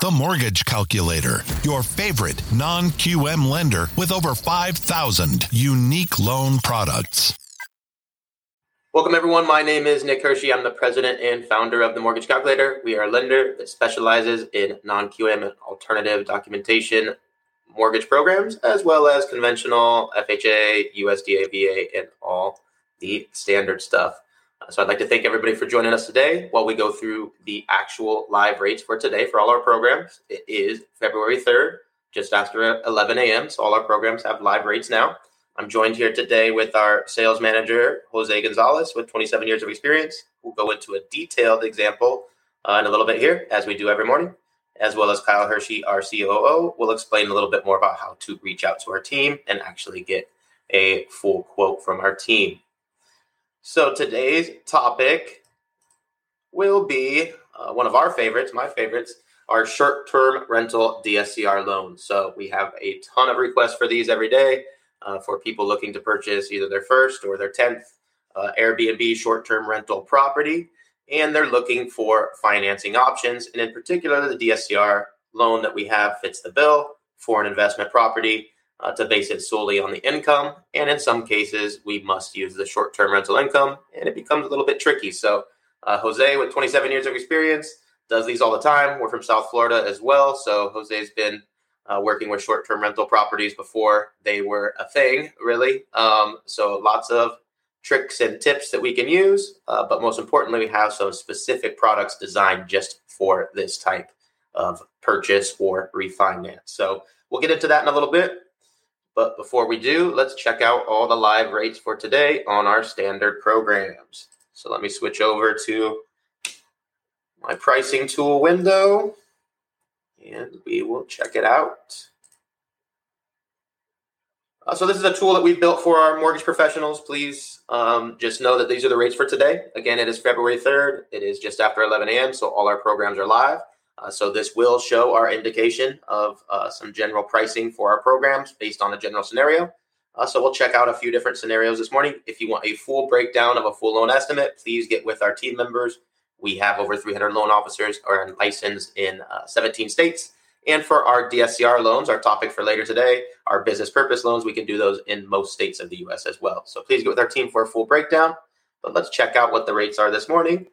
The Mortgage Calculator, your favorite non QM lender with over 5,000 unique loan products. Welcome, everyone. My name is Nick Hiersche. I'm the president and founder of the Mortgage Calculator. We are a lender that specializes in non QM and alternative documentation mortgage programs, as well as conventional FHA, USDA, VA, and all the standard stuff. So I'd like to thank everybody for joining us today while we go through the actual live rates for today for all our programs. It is February 3rd, just after 11 a.m. So all our programs have live rates now. I'm joined here today with our sales manager, Jose Gonzalez, with 27 years of experience. We'll go into a detailed example uh, in a little bit here, as we do every morning, as well as Kyle Hiersche, our COO, will explain a little bit more about how to reach out to our team and actually get a full quote from our team. So today's topic will be uh, one of our favorites, my favorites, our short-term rental DSCR loans. So we have a ton of requests for these every day uh, for people looking to purchase either their first or their tenth uh, Airbnb short-term rental property, and they're looking for financing options. And in particular, the DSCR loan that we have fits the bill for an investment property uh, to base it solely on the income. And in some cases, we must use the short term rental income, and it becomes a little bit tricky. So, uh, Jose, with 27 years of experience, does these all the time. We're from South Florida as well. So, Jose's been uh, working with short term rental properties before they were a thing, really. Um, so, lots of tricks and tips that we can use. Uh, but most importantly, we have some specific products designed just for this type of purchase or refinance. So, we'll get into that in a little bit. But before we do, let's check out all the live rates for today on our standard programs. So let me switch over to my pricing tool window and we will check it out. Uh, so this is a tool that we've built for our mortgage professionals. Please um, just know that these are the rates for today. Again, it is February 3rd. It is just after 11 a.m., so all our programs are live. Uh, so this will show our indication of uh, some general pricing for our programs based on a general scenario. Uh, so we'll check out a few different scenarios this morning. If you want a full breakdown of a full loan estimate, please get with our team members. We have over 300 loan officers are licensed in uh, 17 states. And for our DSCR loans, our topic for later today, our business purpose loans, we can do those in most states of the U.S. as well. So please get with our team for a full breakdown. But let's check out what the rates are this morning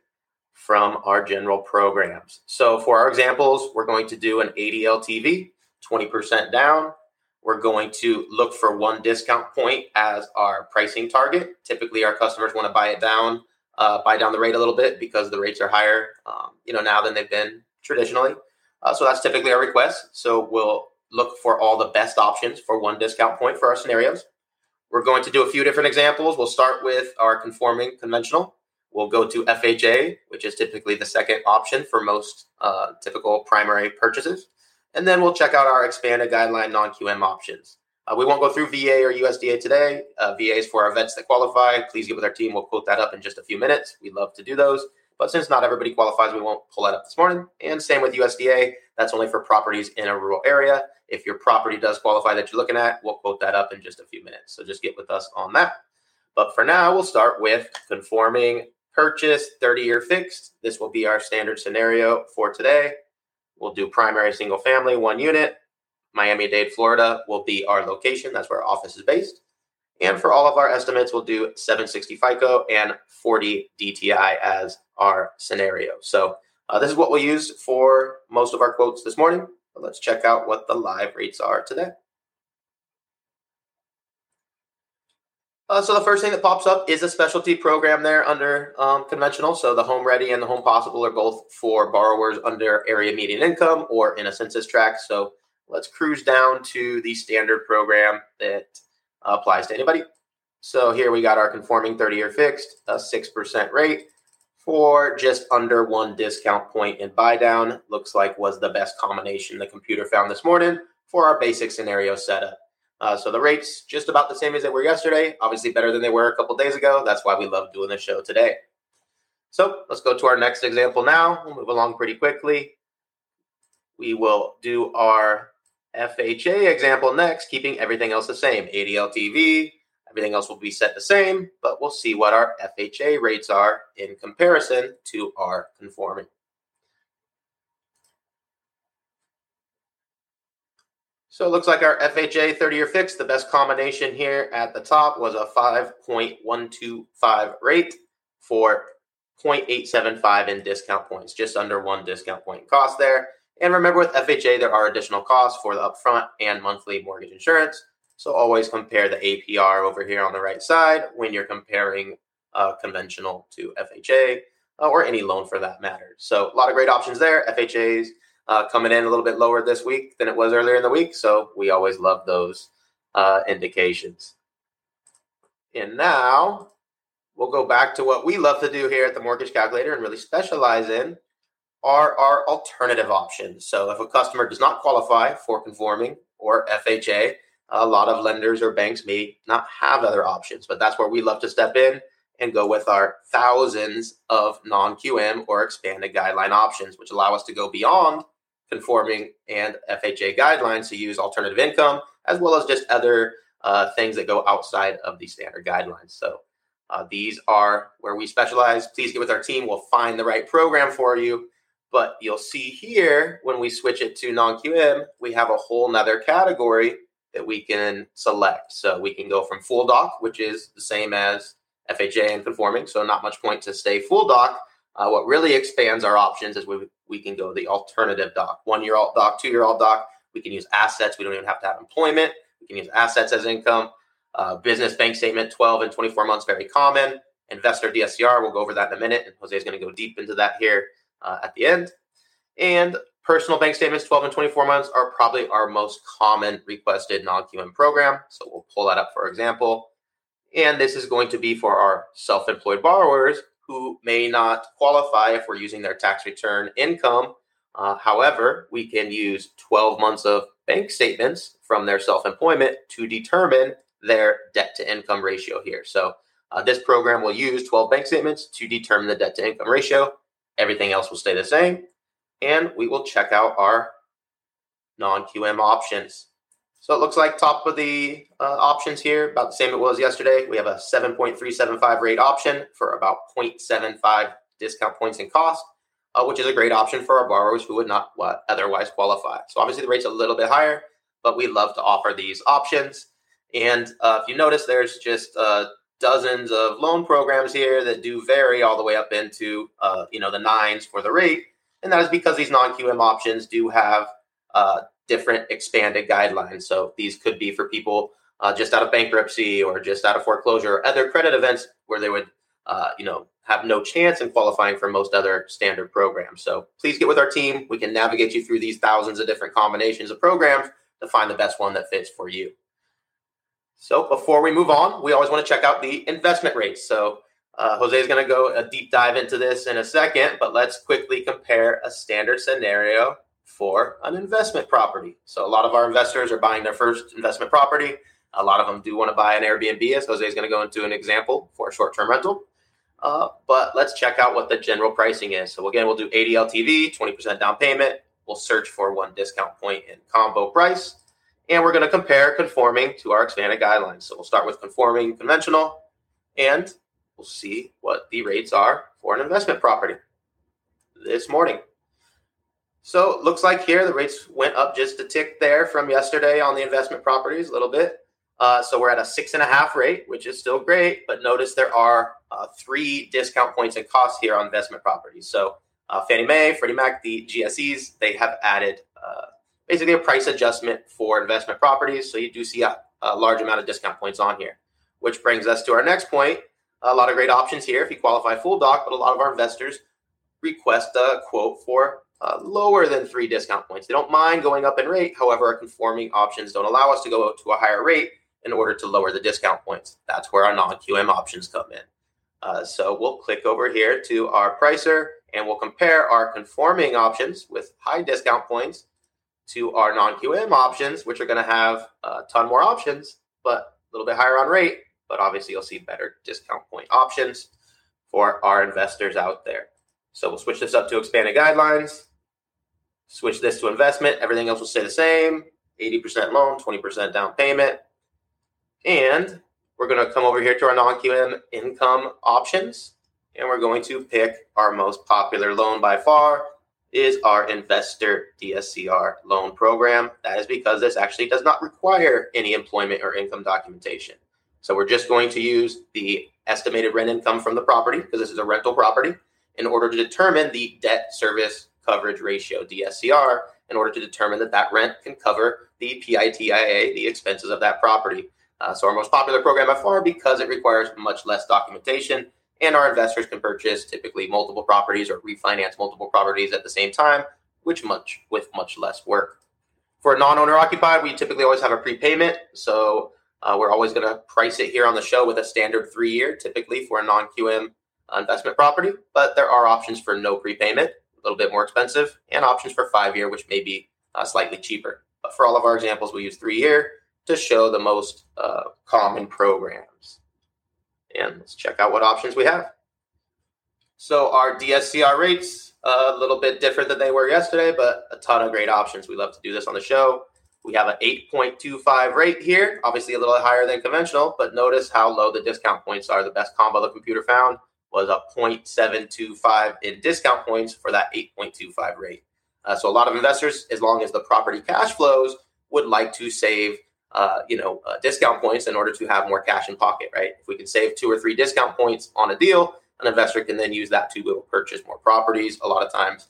from our general programs. So for our examples, we're going to do an 80 LTV, 20% down. We're going to look for one discount point as our pricing target. Typically, our customers want to buy it down, uh, buy down the rate a little bit because the rates are higher, um, you know, now than they've been traditionally. Uh, so that's typically our request. So we'll look for all the best options for one discount point for our scenarios. We're going to do a few different examples. We'll start with our conforming conventional. We'll go to FHA, which is typically the second option for most uh, typical primary purchases. And then we'll check out our expanded guideline non QM options. Uh, we won't go through VA or USDA today. Uh, VA is for our vets that qualify. Please get with our team. We'll quote that up in just a few minutes. We'd love to do those. But since not everybody qualifies, we won't pull that up this morning. And same with USDA. That's only for properties in a rural area. If your property does qualify that you're looking at, we'll quote that up in just a few minutes. So just get with us on that. But for now, we'll start with conforming purchase 30 year fixed. This will be our standard scenario for today. We'll do primary single family, one unit. Miami Dade, Florida will be our location. That's where our office is based. And for all of our estimates, we'll do 760 FICO and 40 DTI as our scenario. So uh, this is what we'll use for most of our quotes this morning. But let's check out what the live rates are today. Uh, so the first thing that pops up is a specialty program there under um, conventional. So the HomeReady and the Home Possible are both for borrowers under area median income or in a census tract. So let's cruise down to the standard program that applies to anybody. So here we got our conforming 30 year fixed, a 6% rate for just under one discount point in buy down. Looks like was the best combination the computer found this morning for our basic scenario setup. Uh, so the rates just about the same as they were yesterday. Obviously better than they were a couple days ago. That's why we love doing the show today. So let's go to our next example now. We'll move along pretty quickly. We will do our FHA example next, keeping everything else the same. 80 LTV, everything else will be set the same, but we'll see what our FHA rates are in comparison to our conforming. So it looks like our FHA 30 year fix, the best combination here at the top was a 5.125 rate for 0.875 in discount points, just under one discount point cost there. And remember with FHA, there are additional costs for the upfront and monthly mortgage insurance. So always compare the APR over here on the right side when you're comparing uh, conventional to FHA uh, or any loan for that matter. So a lot of great options there. FHA's uh, coming in a little bit lower this week than it was earlier in the week. So we always love those uh, indications. And now we'll go back to what we love to do here at the Mortgage Calculator and really specialize in are our alternative options. So if a customer does not qualify for conforming or FHA, a lot of lenders or banks may not have other options, but that's where we love to step in and go with our thousands of non QM or expanded guideline options, which allow us to go beyond conforming and FHA guidelines to use alternative income, as well as just other uh, things that go outside of the standard guidelines. So uh, these are where we specialize. Please get with our team. We'll find the right program for you. But you'll see here when we switch it to non QM, we have a whole nother category that we can select. So we can go from full doc, which is the same as FHA and conforming. So not much point to stay full doc. Uh, what really expands our options is we, we can go the alternative doc, one year alt doc, two year alt doc. We can use assets. We don't even have to have employment. We can use assets as income. Uh, business bank statement, 12 and 24 months, very common. Investor DSCR, we'll go over that in a minute. And Jose is going to go deep into that here uh, at the end. And personal bank statements, 12 and 24 months, are probably our most common requested non QM program. So we'll pull that up for example. And this is going to be for our self employed borrowers who may not qualify if we're using their tax return income. Uh, however, we can use 12 months of bank statements from their self employment to determine their debt to income ratio here. So, uh, this program will use 12 bank statements to determine the debt to income ratio. Everything else will stay the same. And we will check out our non QM options. So it looks like top of the uh, options here, about the same it was yesterday. We have a 7.375 rate option for about 0.75 discount points in cost, uh, which is a great option for our borrowers who would not otherwise qualify. So obviously the rate's a little bit higher, but we love to offer these options. And uh, if you notice, there's just uh, dozens of loan programs here that do vary all the way up into uh, you know the nines for the rate, and that is because these non-QM options do have uh, different expanded guidelines. So these could be for people uh, just out of bankruptcy or just out of foreclosure or other credit events where they would, uh, you know, have no chance in qualifying for most other standard programs. So please get with our team. We can navigate you through these thousands of different combinations of programs to find the best one that fits for you. So before we move on, we always want to check out the investment rates. So uh, Jose is going to go a deep dive into this in a second, but let's quickly compare a standard scenario for an investment property. So a lot of our investors are buying their first investment property. A lot of them do want to buy an Airbnb, as Jose is going to go into an example for a short-term rental. Uh, but let's check out what the general pricing is. So again, we'll do 80 LTV, 20% down payment. We'll search for one discount point in combo price. And we're going to compare conforming to our expanded guidelines. So we'll start with conforming conventional, and we'll see what the rates are for an investment property this morning. So it looks like here the rates went up just a tick there from yesterday on the investment properties a little bit. Uh, so we're at a six and a half rate, which is still great. But notice there are uh, three discount points and costs here on investment properties. So uh, Fannie Mae, Freddie Mac, the GSEs, they have added uh, basically a price adjustment for investment properties. So you do see a, a large amount of discount points on here, which brings us to our next point. A lot of great options here if you qualify full doc, but a lot of our investors request a quote for uh, lower than three discount points. They don't mind going up in rate. However, our conforming options don't allow us to go to a higher rate in order to lower the discount points. That's where our non QM options come in. Uh, so we'll click over here to our pricer and we'll compare our conforming options with high discount points to our non QM options, which are going to have a ton more options, but a little bit higher on rate. But obviously, you'll see better discount point options for our investors out there. So we'll switch this up to expanded guidelines. Switch this to investment. Everything else will stay the same 80% loan, 20% down payment. And we're going to come over here to our non QM income options. And we're going to pick our most popular loan by far. is our investor DSCR loan program. That is because this actually does not require any employment or income documentation. So we're just going to use the estimated rent income from the property because this is a rental property in order to determine the debt service coverage ratio DSCR in order to determine that that rent can cover the PITIA, the expenses of that property. Uh, so our most popular program by far because it requires much less documentation and our investors can purchase typically multiple properties or refinance multiple properties at the same time, which much with much less work. For a non-owner occupied, we typically always have a prepayment. So uh, we're always going to price it here on the show with a standard three year, typically for a non QM investment property. But there are options for no prepayment, a little bit more expensive, and options for five year, which may be uh, slightly cheaper. But for all of our examples, we use three year to show the most uh, common programs. And let's check out what options we have. So our DSCR rates, a little bit different than they were yesterday, but a ton of great options. We love to do this on the show. We have an 8.25 rate here, obviously a little higher than conventional, but notice how low the discount points are. The best combo the computer found was a 0.725 in discount points for that 8.25 rate. Uh, so a lot of investors, as long as the property cash flows, would like to save, uh, you know, uh, discount points in order to have more cash in pocket, right? If we can save two or three discount points on a deal, an investor can then use that to go purchase more properties a lot of times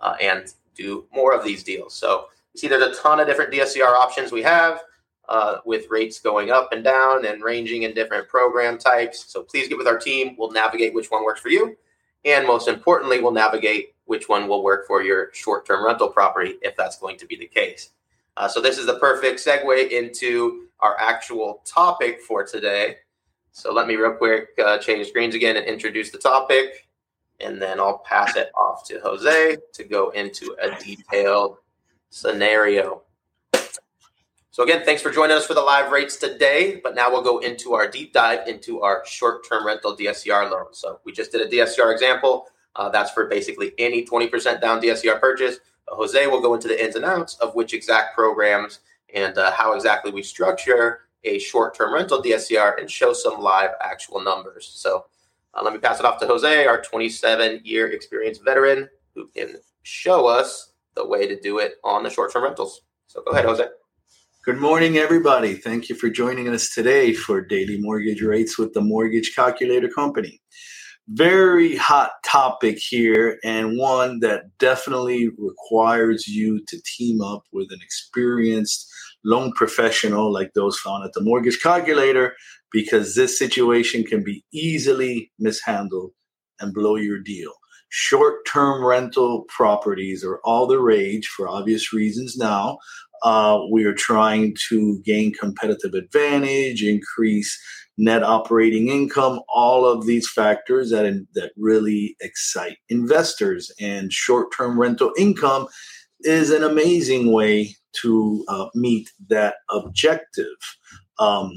uh, and do more of these deals. So you see there's a ton of different DSCR options we have uh, with rates going up and down and ranging in different program types. So please get with our team. We'll navigate which one works for you. And most importantly, we'll navigate which one will work for your short term rental property if that's going to be the case. Uh, so this is the perfect segue into our actual topic for today. So let me real quick uh, change screens again and introduce the topic. And then I'll pass it off to Jose to go into a detailed scenario. So again, thanks for joining us for the live rates today. But now we'll go into our deep dive into our short-term rental DSCR loan. So we just did a DSCR example. Uh, that's for basically any 20% down DSCR purchase. Uh, Jose will go into the ins and outs of which exact programs and uh, how exactly we structure a short-term rental DSCR and show some live actual numbers. So uh, let me pass it off to Jose, our 27-year experienced veteran, who can show us the way to do it on the short term rentals. So go ahead, Jose. Good morning, everybody. Thank you for joining us today for Daily Mortgage Rates with the Mortgage Calculator Company. Very hot topic here, and one that definitely requires you to team up with an experienced loan professional like those found at the Mortgage Calculator, because this situation can be easily mishandled and blow your deal short term rental properties are all the rage for obvious reasons now. Uh, we are trying to gain competitive advantage, increase net operating income, all of these factors that, that really excite investors. And short term rental income is an amazing way to uh, meet that objective. Um,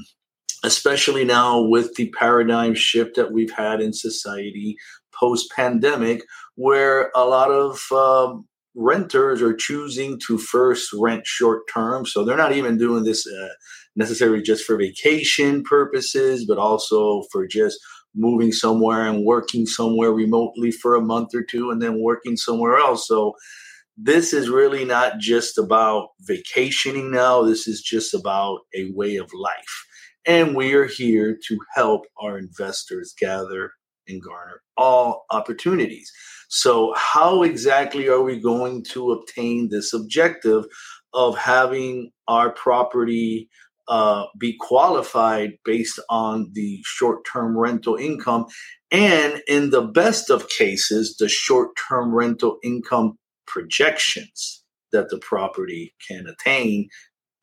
especially now with the paradigm shift that we've had in society post pandemic, where a lot of um, renters are choosing to first rent short term. So they're not even doing this uh, necessarily just for vacation purposes, but also for just moving somewhere and working somewhere remotely for a month or two and then working somewhere else. So this is really not just about vacationing now, this is just about a way of life. And we are here to help our investors gather and garner all opportunities. So, how exactly are we going to obtain this objective of having our property uh, be qualified based on the short term rental income? And in the best of cases, the short term rental income projections that the property can attain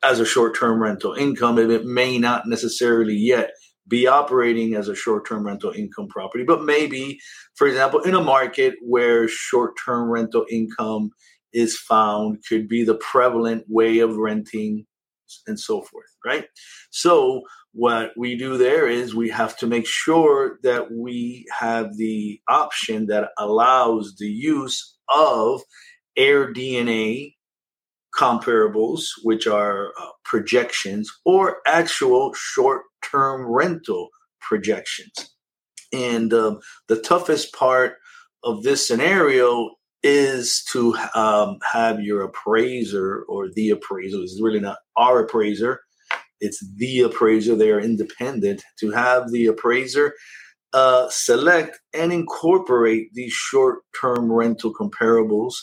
as a short term rental income if it may not necessarily yet be operating as a short-term rental income property but maybe for example in a market where short-term rental income is found could be the prevalent way of renting and so forth right? So what we do there is we have to make sure that we have the option that allows the use of AirDNA comparables, which are uh, projections, or actual short term rental projections. And um, the toughest part of this scenario is to um, have your appraiser or the appraiser. Is really not our appraiser; it's the appraiser. They are independent. To have the appraiser uh, select and incorporate these short-term rental comparables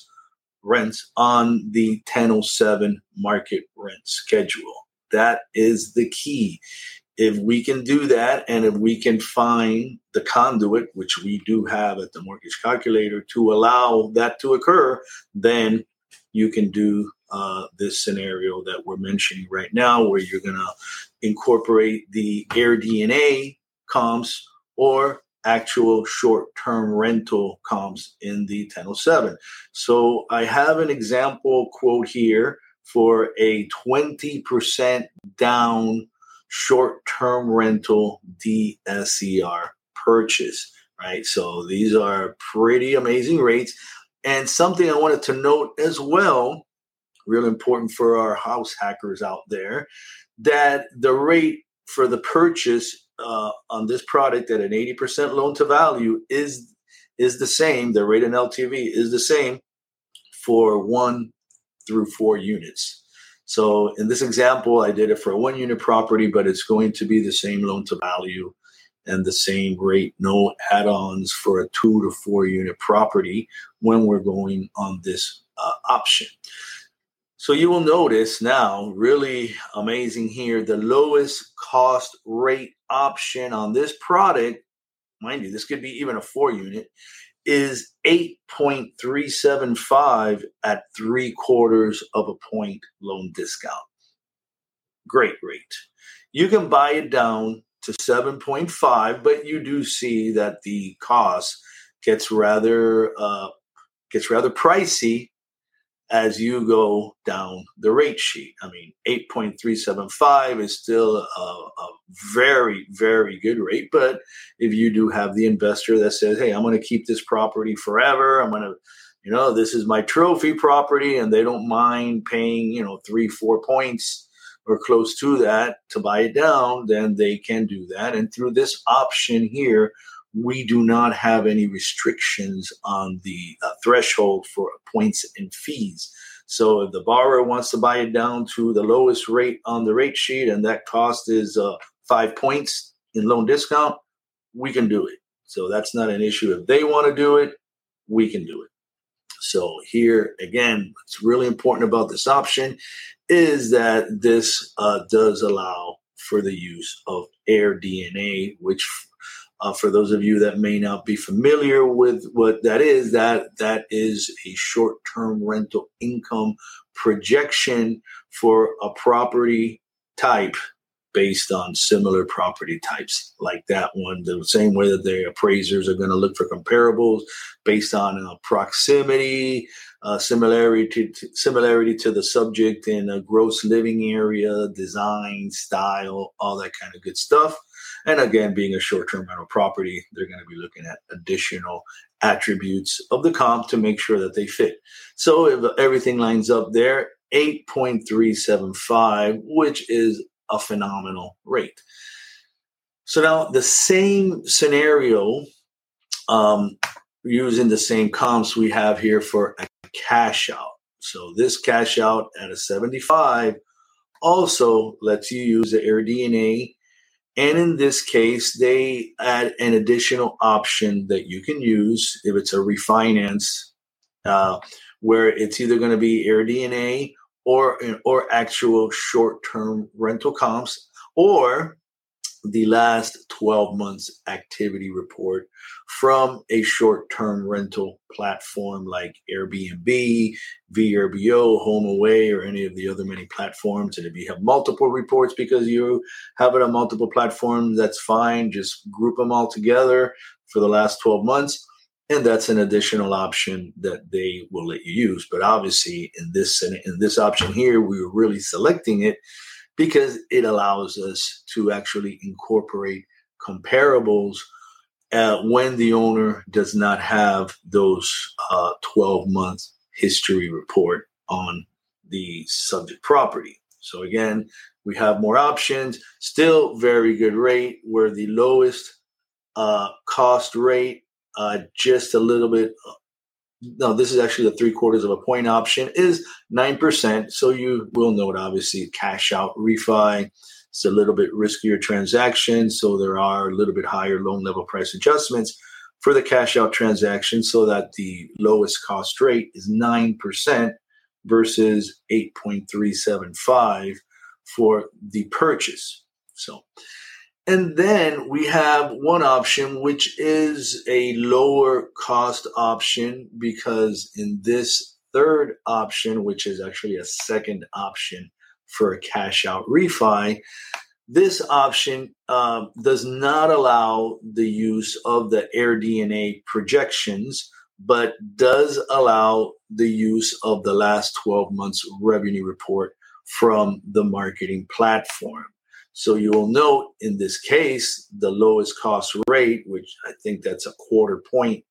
rents on the 1007 market rent schedule. That is the key. If we can do that, and if we can find the conduit, which we do have at the mortgage calculator, to allow that to occur, then you can do uh, this scenario that we're mentioning right now, where you're going to incorporate the AirDNA comps or actual short-term rental comps in the 1007. So I have an example quote here for a 20% down short-term rental DSCR purchase, right? So these are pretty amazing rates. And something I wanted to note as well, real important for our house hackers out there, that the rate for the purchase uh, on this product at an 80% loan to value is is the same. The rate in LTV is the same for one through four units. So in this example, I did it for a one unit property, but it's going to be the same loan to value and the same rate, no add ons for a two to four unit property when we're going on this uh, option. So you will notice now, really amazing here, the lowest cost rate option on this product, mind you, this could be even a four unit, is 8.375 at three quarters of a point loan discount. Great rate. You can buy it down to 7.5, but you do see that the cost gets rather uh, gets rather pricey as you go down the rate sheet. I mean, 8.375 is still a, a, very, very good rate. But if you do have the investor that says, hey, I'm going to keep this property forever, I'm going to, you know, this is my trophy property, and they don't mind paying, you know, three, four points or close to that to buy it down, then they can do that. And through this option here, we do not have any restrictions on the uh, threshold for points and fees. So if the borrower wants to buy it down to the lowest rate on the rate sheet and that cost is uh, five points in loan discount, we can do it. So that's not an issue. If they want to do it, we can do it. So here again, what's really important about this option is that this uh, does allow for the use of AirDNA, which uh, for those of you that may not be familiar with what that is, that that is a short-term rental income projection for a property type based on similar property types like that one. The same way that the appraisers are going to look for comparables based on uh, proximity, uh, similarity to, similarity to the subject in a gross living area, design, style, all that kind of good stuff. And again, being a short term rental property, they're going to be looking at additional attributes of the comp to make sure that they fit. So if everything lines up there, 8.375, which is a phenomenal rate. So now the same scenario, um, using the same comps we have here for a cash out. So this cash out at a 75 also lets you use the AirDNA and in this case, they add an additional option that you can use if it's a refinance, uh, where it's either going to be AirDNA or or actual short-term rental comps, or the last 12 months activity report from a short-term rental platform like Airbnb, VRBO, HomeAway, or any of the other many platforms. And if you have multiple reports because you have it on multiple platforms, that's fine. Just group them all together for the last 12 months. And that's an additional option that they will let you use. But obviously, in this in this option here, we were really selecting it because it allows us to actually incorporate comparables uh, when the owner does not have those uh, 12 month history report on the subject property. So again, we have more options, still very good rate. Where the lowest uh, cost rate, uh, just a little bit no, this is actually the three quarters of a point option, is 9%. So you will note, obviously, cash out refi. It's a little bit riskier transaction. So there are a little bit higher loan level price adjustments for the cash out transaction so that the lowest cost rate is 9% versus 8.375 for the purchase. So and then we have one option, which is a lower cost option, because in this third option, which is actually a second option for a cash out refi, this option uh, does not allow the use of the AirDNA projections, but does allow the use of the last 12 months revenue report from the marketing platform. So you will note in this case, the lowest cost rate, which I think that's a quarter point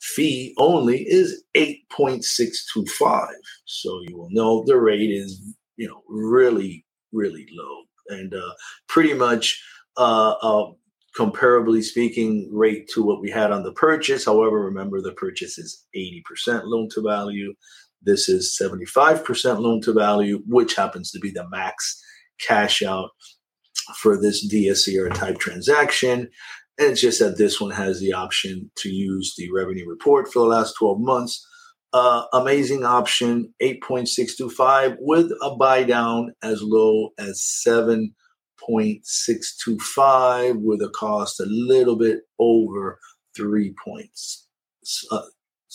fee only, is 8.625. So you will know the rate is, you know, really, really low and uh, pretty much uh, uh, comparably speaking rate to what we had on the purchase. However, remember the purchase is 80% loan to value. This is 75% loan to value, which happens to be the max cash out for this DSCR type transaction. And it's just that this one has the option to use the revenue report for the last 12 months. Uh, amazing option, 8.625 with a buy down as low as 7.625 with a cost a little bit over three points. Uh,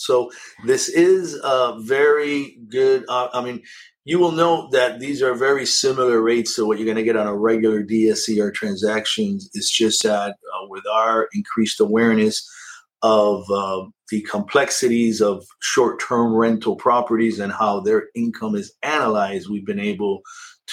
so this is a very good. Uh, I mean, you will note that these are very similar rates to what you're going to get on a regular DSCR transactions. It's just that uh, with our increased awareness of uh, the complexities of short-term rental properties and how their income is analyzed, we've been able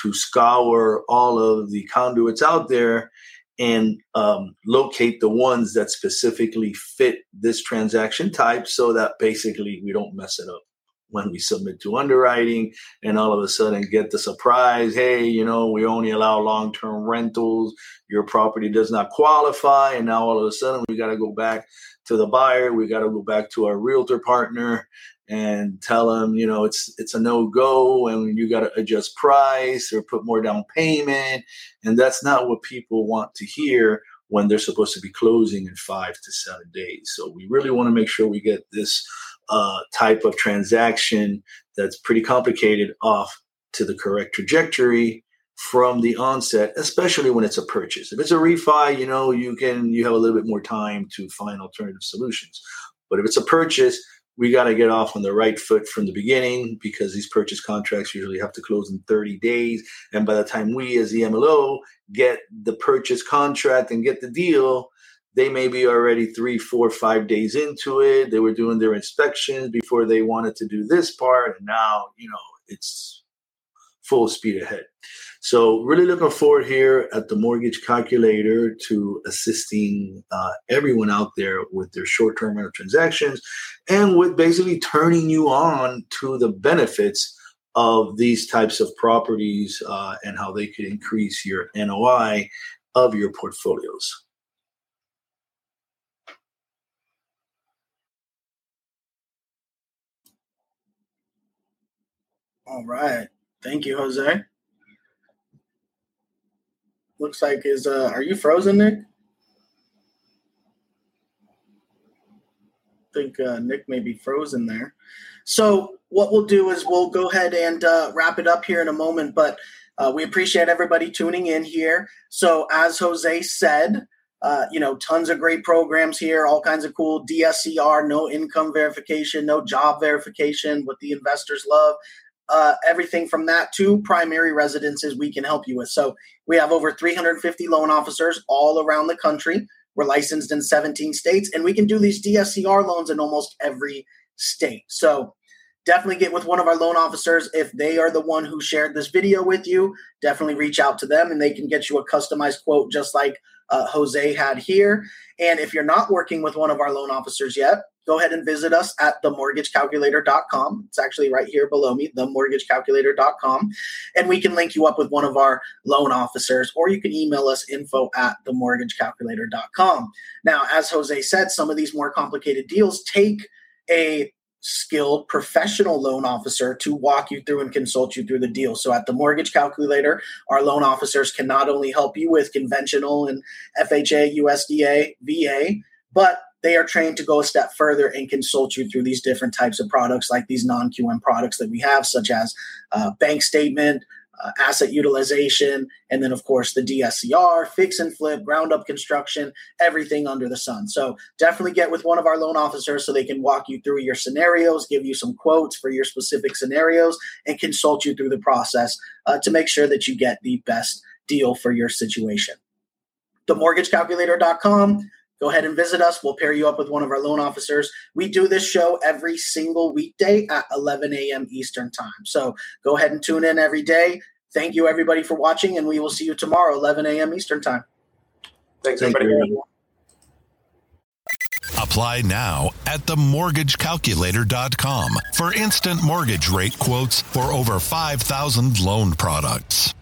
to scour all of the conduits out there and um, locate the ones that specifically fit this transaction type so that basically we don't mess it up when we submit to underwriting and all of a sudden get the surprise hey you know we only allow long-term rentals. Your property does not qualify. And now all of a sudden we got to go back to the buyer. We got to go back to our realtor partner and tell them you know it's it's a no-go and you got to adjust price or put more down payment and that's not what people want to hear when they're supposed to be closing in five to seven days so we really want to make sure we get this uh, type of transaction that's pretty complicated off to the correct trajectory from the onset, especially when it's a purchase. If it's a refi, you know, you can you have a little bit more time to find alternative solutions. But if it's a purchase, we got to get off on the right foot from the beginning because these purchase contracts usually have to close in 30 days. And by the time we, as the MLO, get the purchase contract and get the deal, they may be already three, four, five days into it. They were doing their inspections before they wanted to do this part. And now, you know, it's full speed ahead. So, really looking forward here at the mortgage calculator to assisting uh, everyone out there with their short term rental transactions and with basically turning you on to the benefits of these types of properties uh, and how they could increase your NOI of your portfolios. All right. Thank you, Jose. Looks like is uh are you frozen, Nick? I think uh, Nick may be frozen there. So what we'll do is we'll go ahead and uh, wrap it up here in a moment, but uh, we appreciate everybody tuning in here. So as Jose said, uh, you know, tons of great programs here, all kinds of cool DSCR, no income verification, no job verification, what the investors love uh, everything from that to primary residences we can help you with. So we have over 350 loan officers all around the country. We're licensed in 17 states, and we can do these DSCR loans in almost every state. So definitely get with one of our loan officers if they are the one who shared this video with you. Definitely reach out to them, and they can get you a customized quote just like uh, Jose had here. And if you're not working with one of our loan officers yet, go ahead and visit us at themortgagecalculator.com. It's actually right here below me, themortgagecalculator.com. And we can link you up with one of our loan officers, or you can email us info at themortgagecalculator.com. Now, as Jose said, some of these more complicated deals take a skilled professional loan officer to walk you through and consult you through the deal. So at the mortgage calculator, our loan officers can not only help you with conventional and FHA, USDA, VA, but they are trained to go a step further and consult you through these different types of products like these non-QM products that we have, such as uh, bank statement, uh, asset utilization, and then, of course, the DSCR, fix and flip, ground up construction, everything under the sun. So, definitely get with one of our loan officers so they can walk you through your scenarios, give you some quotes for your specific scenarios, and consult you through the process uh, to make sure that you get the best deal for your situation. TheMortgageCalculator.com. Go ahead and visit us. We'll pair you up with one of our loan officers. We do this show every single weekday at 11 a.m. Eastern Time. So go ahead and tune in every day. Thank you, everybody, for watching, and we will see you tomorrow, 11 a.m. Eastern Time. Thanks, Thank everybody. You. Apply now at themortgagecalculator.com for instant mortgage rate quotes for over 5,000 loan products.